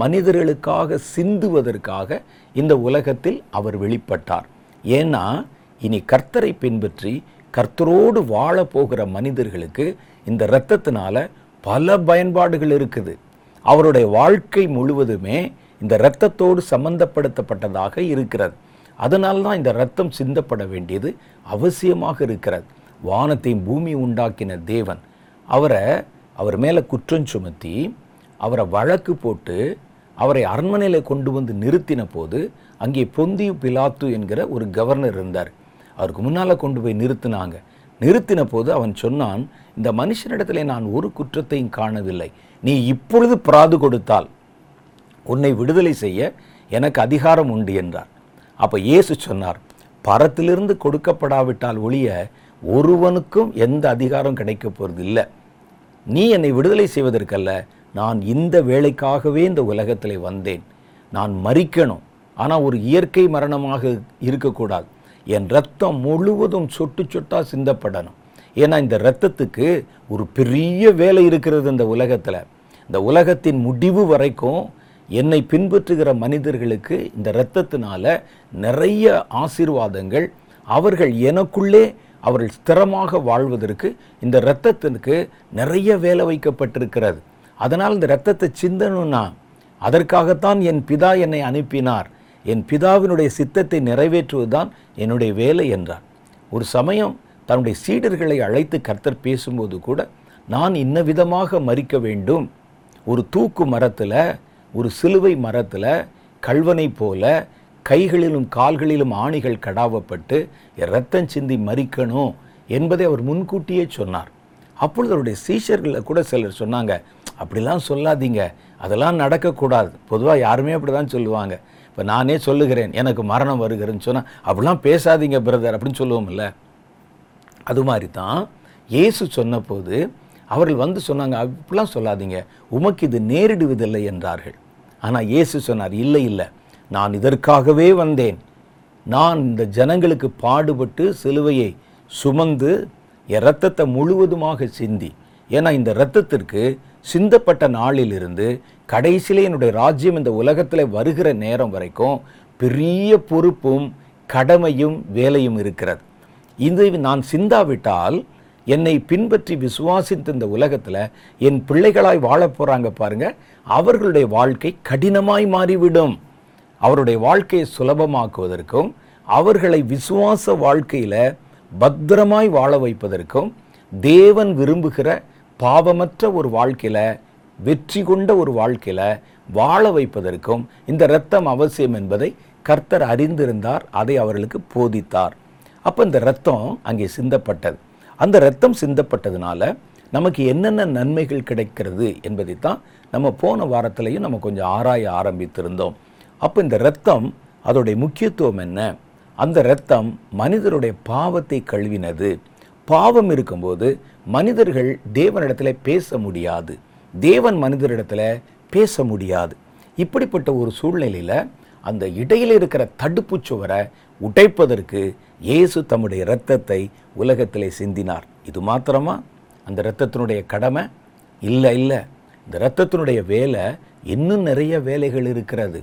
மனிதர்களுக்காக சிந்துவதற்காக இந்த உலகத்தில் அவர் வெளிப்பட்டார். ஏன்னா இனி கர்த்தரை பின்பற்றி கர்த்தரோடு வாழப்போகிற மனிதர்களுக்கு இந்த இரத்தத்தினால பல பயன்பாடுகள் இருக்குது. அவருடைய வாழ்க்கை முழுவதுமே இந்த இரத்தத்தோடு சம்பந்தப்படுத்தப்பட்டதாக இருக்கிறது. அதனால தான் இந்த ரத்தம் சிந்தப்பட வேண்டியது அவசியமாக இருக்கிறது. வானத்தையும் பூமி உண்டாக்கின தேவன் அவரை அவர் மேலே குற்றம் சுமத்தி அவரை வழக்கு போட்டு அவரை அரண்மனையில் கொண்டு வந்து நிறுத்தின போது அங்கே பொந்தியு பிலாத்து என்கிற ஒரு கவர்னர் இருந்தார். அவருக்கு முன்னால் கொண்டு போய் நிறுத்தினாங்க. நிறுத்தின போது அவன் சொன்னான் இந்த மனுஷனிடத்தில் நான் ஒரு குற்றத்தையும் காணவில்லை. நீ இப்பொழுது பிராது கொடுத்தால் உன்னை விடுதலை செய்ய எனக்கு அதிகாரம் உண்டு என்றார். அப்போ இயேசு சொன்னார் பரத்திலிருந்து கொடுக்கப்படாவிட்டால் ஒழிய ஒருவனுக்கும் எந்த அதிகாரம் கிடைக்க போகிறது இல்லை. நீ என்னை விடுதலை செய்வதற்கல்ல நான் இந்த வேலைக்காகவே இந்த உலகத்தில் வந்தேன். நான் மறிக்கணும் ஆனால் ஒரு இயற்கை மரணமாக இருக்கக்கூடாது. என் ரத்தம் முழுவதும் சொட்டு சொட்டாக சிந்தப்படணும். ஏன்னா இந்த ரத்தத்துக்கு ஒரு பெரிய வேலை இருக்கிறது இந்த உலகத்தில். இந்த உலகத்தின் முடிவு வரைக்கும் என்னை பின்பற்றுகிற மனிதர்களுக்கு இந்த இரத்தத்தினால நிறைய ஆசீர்வாதங்கள். அவர்கள் எனக்குள்ளே அவர்கள் ஸ்திரமாக வாழ்வதற்கு இந்த இரத்தத்திற்கு நிறைய வேலை வைக்கப்பட்டிருக்கிறது. அதனால் இந்த இரத்தத்தை சிந்தனும்னா அதற்காகத்தான் என் பிதா என்னை அனுப்பினார். என் பிதாவினுடைய சித்தத்தை நிறைவேற்றுவதுதான் என்னுடைய வேலை என்றார். ஒரு சமயம் தன்னுடைய சீடர்களை அழைத்து கர்த்தர் பேசும்போது கூட நான் இன்ன விதமாக மறிக்க வேண்டும். ஒரு தூக்கு மரத்தில் ஒரு சிலுவை மரத்தில் கல்வனை போல கைகளிலும் கால்களிலும் ஆணிகள் கடாவப்பட்டு இரத்தம் சிந்தி மறிக்கணும் என்பதை அவர் முன்கூட்டியே சொன்னார். அப்பொழுது அவருடைய சீஷர்களில் கூட சிலர் சொன்னாங்க அப்படிலாம் சொல்லாதீங்க அதெல்லாம் நடக்கக்கூடாது. பொதுவாக யாருமே அப்படி தான் சொல்லுவாங்க. இப்போ நானே சொல்லுகிறேன் எனக்கு மரணம் வருகிறேன்னு சொன்னால் அப்படிலாம் பேசாதீங்க பிரதர் அப்படின்னு சொல்லுவோம்ல. அது மாதிரி தான் இயேசு சொன்னபோது அவர்கள் வந்து சொன்னாங்க அப்படிலாம் சொல்லாதீங்க உமக்கு இது நேரிடுவதில்லை என்றார்கள். ஆனால் இயேசு சொன்னார் இல்லை இல்லை. நான் இதற்காகவே வந்தேன். நான் இந்த ஜனங்களுக்கு பாடுபட்டு சிலுவையை சுமந்து என் இரத்தத்தை முழுவதுமாக சிந்தி. ஏன்னா இந்த இரத்தத்திற்கு சிந்தப்பட்ட நாளிலிருந்து கடைசியிலே என்னுடைய ராஜ்யம் இந்த உலகத்தில் வருகிற நேரம் வரைக்கும் பெரிய பொறுப்பும் கடமையும் வேலையும் இருக்கிறது. இது நான் சிந்தாவிட்டால் என்னை பின்பற்றி விசுவாசித்த இந்த உலகத்தில் என் பிள்ளைகளாய் வாழப் போகிறாங்க பாருங்க. அவர்களுடைய வாழ்க்கை கடினமாய் மாறிவிடும். அவருடைய வாழ்க்கையை சுலபமாக்குவதற்கும் அவர்களை விசுவாச வாழ்க்கையில் பத்திரமாய் வாழ வைப்பதற்கும் தேவன் விரும்புகிற பாவமற்ற ஒரு வாழ்க்கையில் வெற்றி கொண்ட ஒரு வாழ்க்கையில் வாழ வைப்பதற்கும் இந்த இரத்தம் அவசியம் என்பதை கர்த்தர் அறிந்திருந்தார் அதை அவர்களுக்கு போதித்தார். அப்போ இந்த ரத்தம் அங்கே சிந்தப்பட்டது. அந்த ரத்தம் சிந்தப்பட்டதுனால நமக்கு என்னென்ன நன்மைகள் கிடைக்கிறது என்பதை தான் நம்ம போன வாரத்திலையும் நம்ம கொஞ்சம் ஆராய ஆரம்பித்திருந்தோம். அப்போ இந்த ரத்தம் அதோடைய முக்கியத்துவம் என்ன? அந்த ரத்தம் மனிதருடைய பாவத்தை கழுவினது. பாவம் இருக்கும்போது மனிதர்கள் தேவனிடத்தில் பேச முடியாது. தேவன் மனிதரிடத்தில் பேச முடியாது. இப்படிப்பட்ட ஒரு சூழ்நிலையில் அந்த இடையில் இருக்கிற தடுப்பு சுவரை உடைப்பதற்கு இயேசு தம்முடைய இரத்தத்தை உலகத்திலே சிந்தினார். இது மாத்திரமா? அந்த இரத்தத்தினுடைய கடமை? இல்லை இல்லை. இந்த இரத்தத்தினுடைய வேலை இன்னும் நிறைய வேலைகள் இருக்கிறது.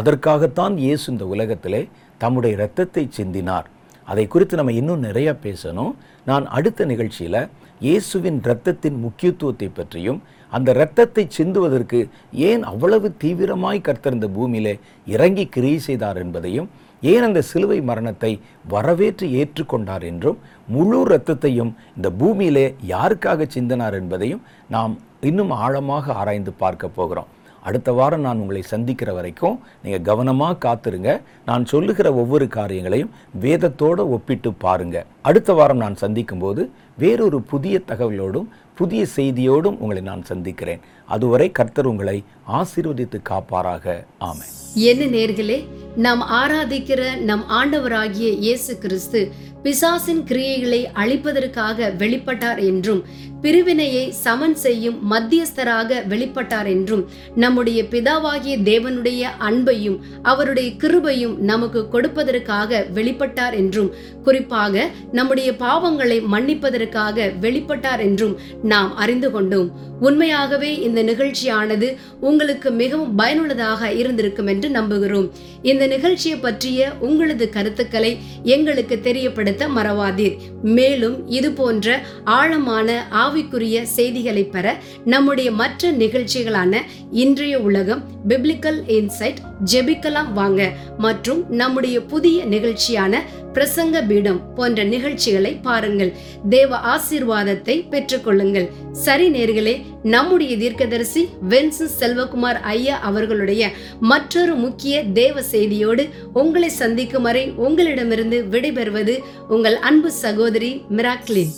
அதற்காகத்தான் இயேசு இந்த உலகத்திலே தம்முடைய இரத்தத்தை சிந்தினார். அதை குறித்து நம்ம இன்னும் நிறைய பேசணும். நான் அடுத்த நிகழ்ச்சியில் இயேசுவின் இரத்தத்தின் முக்கியத்துவத்தை பற்றியும் அந்த இரத்தத்தை சிந்துவதற்கு ஏன் அவ்வளவு தீவிரமாய் கர்த்தர் இந்த பூமியிலே இறங்கி கிரியை செய்தார் என்பதையும் ஏன் அந்த சிலுவை மரணத்தை வரவேற்று ஏற்றுக்கொண்டார் என்றும் முழு இரத்தத்தையும் இந்த பூமியிலே யாருக்காக சிந்தினார் என்பதையும் நாம் இன்னும் ஆழமாக ஆராய்ந்து பார்க்க போகிறோம். அடுத்த வாரம் நான் உங்களை சந்திக்கிற வரைக்கும் நீங்கள் கவனமாக காத்துருங்க. நான் சொல்லுகிற ஒவ்வொரு காரியங்களையும் வேதத்தோடு ஒப்பிட்டு பாருங்க. அடுத்த வாரம் நான் சந்திக்கும் போது வேறொரு புதிய தகவலோடும் புதிய செய்தியோடும் உங்களை நான் சந்திக்கிறேன். அதுவரை கர்த்தர் உங்களை ஆசீர்வதித்து காப்பாராக. ஆமை என்ன நேர்களே நாம் ஆராதிக்கிற நம் ஆண்டவராகிய இயேசு கிறிஸ்து பிசாசின் கிரியைகளை அழிப்பதற்காக வெளிப்பட்டார் என்றும் பிரிவினையை சமன் செய்யும் மத்தியஸ்தராக வெளிப்பட்டார் என்றும் நம்முடைய பிதாவாகிய தேவனுடைய அன்பையும் அவருடைய கிருபையும் நமக்கு கொடுப்பதற்காக வெளிப்பட்டார் என்றும் குறிப்பாக நம்முடைய பாவங்களை மன்னிப்பதற்காக வெளிப்பட்டார் என்றும் நாம் அறிந்து கொண்டோம். உண்மையாகவே இந்த நிகழ்ச்சியானது உங்களுக்கு மிகவும் பயனுள்ளதாக இருந்திருக்கும் என்று நம்புகிறோம். இந்த நிகழ்ச்சியை பற்றிய உங்களது கருத்துக்களை எங்களுக்கு தெரியப்படுத்த மறவாதீர். மேலும் இது போன்ற ஆழமான ஆவ ஆவிக்குரிய செய்திகளை பெற நம்முடைய மற்ற நிகழ்ச்சிகளான இன்றைய உலகம் பிப்ளிக்கல் இன்சைட் ஜெபிக்கலாம் வாங்க மற்றும் நம்முடைய புதிய நிகழ்ச்சியான பிரசங்க பீடம் போன்ற நிகழ்ச்சிகளை பாருங்கள். தேவ ஆசீர்வாதத்தை பெற்றுக்கொள்ளுங்கள். சரி நேர்களே நம்முடைய தீர்க்கதரிசி வென்சு செல்வகுமார் ஐயா அவர்களுடைய மற்றொரு முக்கிய தேவ செய்தியோடு உங்களை சந்திக்கும் வரை உங்களிடமிருந்து விடைபெறுவது உங்கள் அன்பு சகோதரி மிராக்லின்.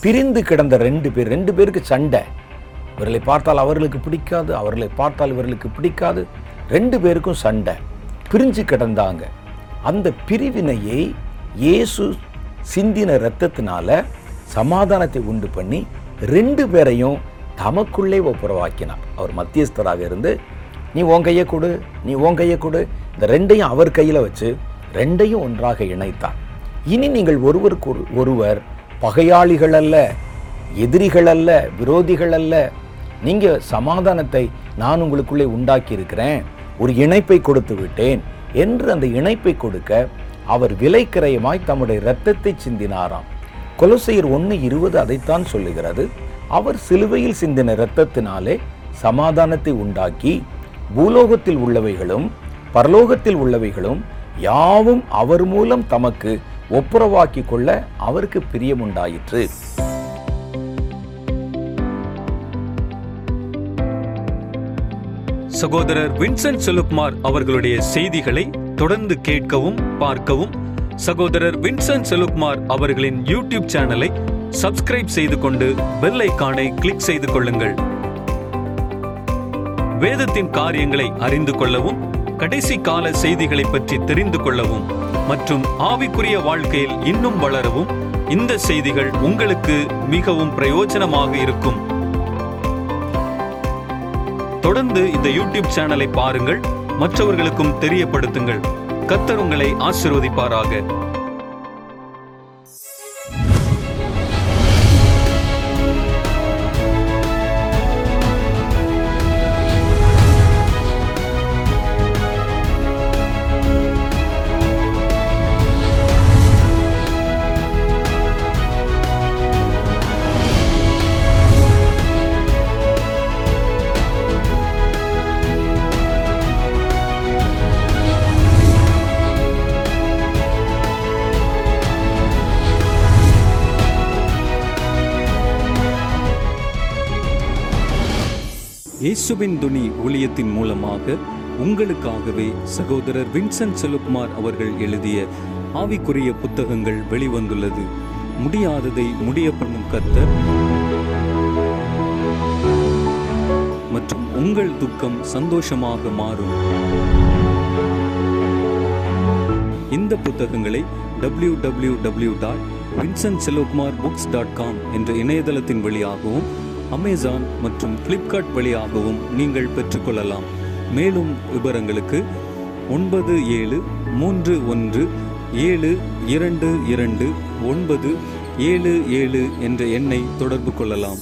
பிரிந்து கிடந்த ரெண்டு பேர் ரெண்டு பேருக்கு சண்டை. இவர்களை பார்த்தால் அவர்களுக்கு பிடிக்காது அவர்களை பார்த்தால் இவர்களுக்கு பிடிக்காது. ரெண்டு பேருக்கும் சண்டை. பிரிஞ்சு கிடந்தாங்க. அந்த பிரிவினையை இயேசு சிந்தின இரத்தத்தினால சமாதானத்தை உண்டு பண்ணி ரெண்டு பேரையும் தமக்குள்ளே ஒப்புரவாக்கினார். அவர் மத்தியஸ்தராக இருந்து நீ உன் கையை கொடு நீ உன் கையை கொடு. இந்த ரெண்டையும் அவர் கையில் வச்சு ரெண்டையும் ஒன்றாக இணைத்தார். இனி நீங்கள் ஒருவருக்கு ஒரு- ஒருவர் பகையாளிகள் அல்ல எதிரிகள் அல்ல விரோதிகள் அல்ல நீங்கள் சமாதானத்தை நான் உங்களுக்குள்ளே உண்டாக்கி இருக்கிறேன் ஒரு இணைப்பை கொடுத்து விட்டேன் என்று அந்த இணைப்பை கொடுக்க அவர் விலைக்கிரயமாய் தம்முடைய இரத்தத்தை சிந்தினாராம். கொலசையர் ஒன்று இருபது அதைத்தான் சொல்லுகிறது. அவர் சிலுவையில் சிந்தின இரத்தத்தினாலே சமாதானத்தை உண்டாக்கி பூலோகத்தில் உள்ளவைகளும் பரலோகத்தில் உள்ளவைகளும் யாவும் அவர் மூலம் தமக்கு ஒப்புரவாக்கி கொள்ள அவருக்கு பிரியமுண்டாயிற்று. சகோதரர் வின்சென்ட் செலுக்குமார் அவர்களுடைய செய்திகளை தொடர்ந்து கேட்கவும் பார்க்கவும் சகோதரர் வின்சென்ட் செலுக்குமார் அவர்களின் யூடியூப் சேனலை சப்ஸ்கிரைப் செய்து கொண்டு பெல் ஐக்கானை கிளிக் செய்து கொள்ளுங்கள். வேதத்தின் காரியங்களை அறிந்து கொள்ளவும் கடைசி கால செய்திகளை பற்றி தெரிந்து கொள்ளவும். மற்றும் ஆவிக்குரிய வாழ்க்கையில் இன்னும் வளரவும் இந்த செய்திகள் உங்களுக்கு மிகவும் பிரயோஜனமாக இருக்கும். தொடர்ந்து இந்த யூடியூப் சேனலை பாருங்கள் மற்றவர்களுக்கும் தெரியப்படுத்துங்கள். கத்தர் உங்களை ஆசிர்வதிப்பாராக. இயேசுவின் துணி ஊழியத்தின் மூலமாக உங்களுக்காகவே சகோதரர் வின்சென்ட் செலுக்குமார் அவர்கள் எழுதிய ஆவிக்குரிய புத்தகங்கள் வெளிவந்துள்ளது. முடியாததை முடிய பண்ணும் கத்தர் மற்றும் உங்கள் துக்கம் சந்தோஷமாக மாறும். இந்த புத்தகங்களை W W W dot Vincent Selokumar books dot com என்ற இணையதளத்தின் வழியாகவும் அமேசான் மற்றும் ஃப்ளிப்கார்ட் வழியாகவும் நீங்கள் பெற்றுக்கொள்ளலாம். மேலும் விவரங்களுக்கு ஒன்பது ஏழு மூன்று ஒன்று ஏழு இரண்டு இரண்டு ஒன்பது ஏழு ஏழு என்ற எண்ணை தொடர்பு கொள்ளலாம்.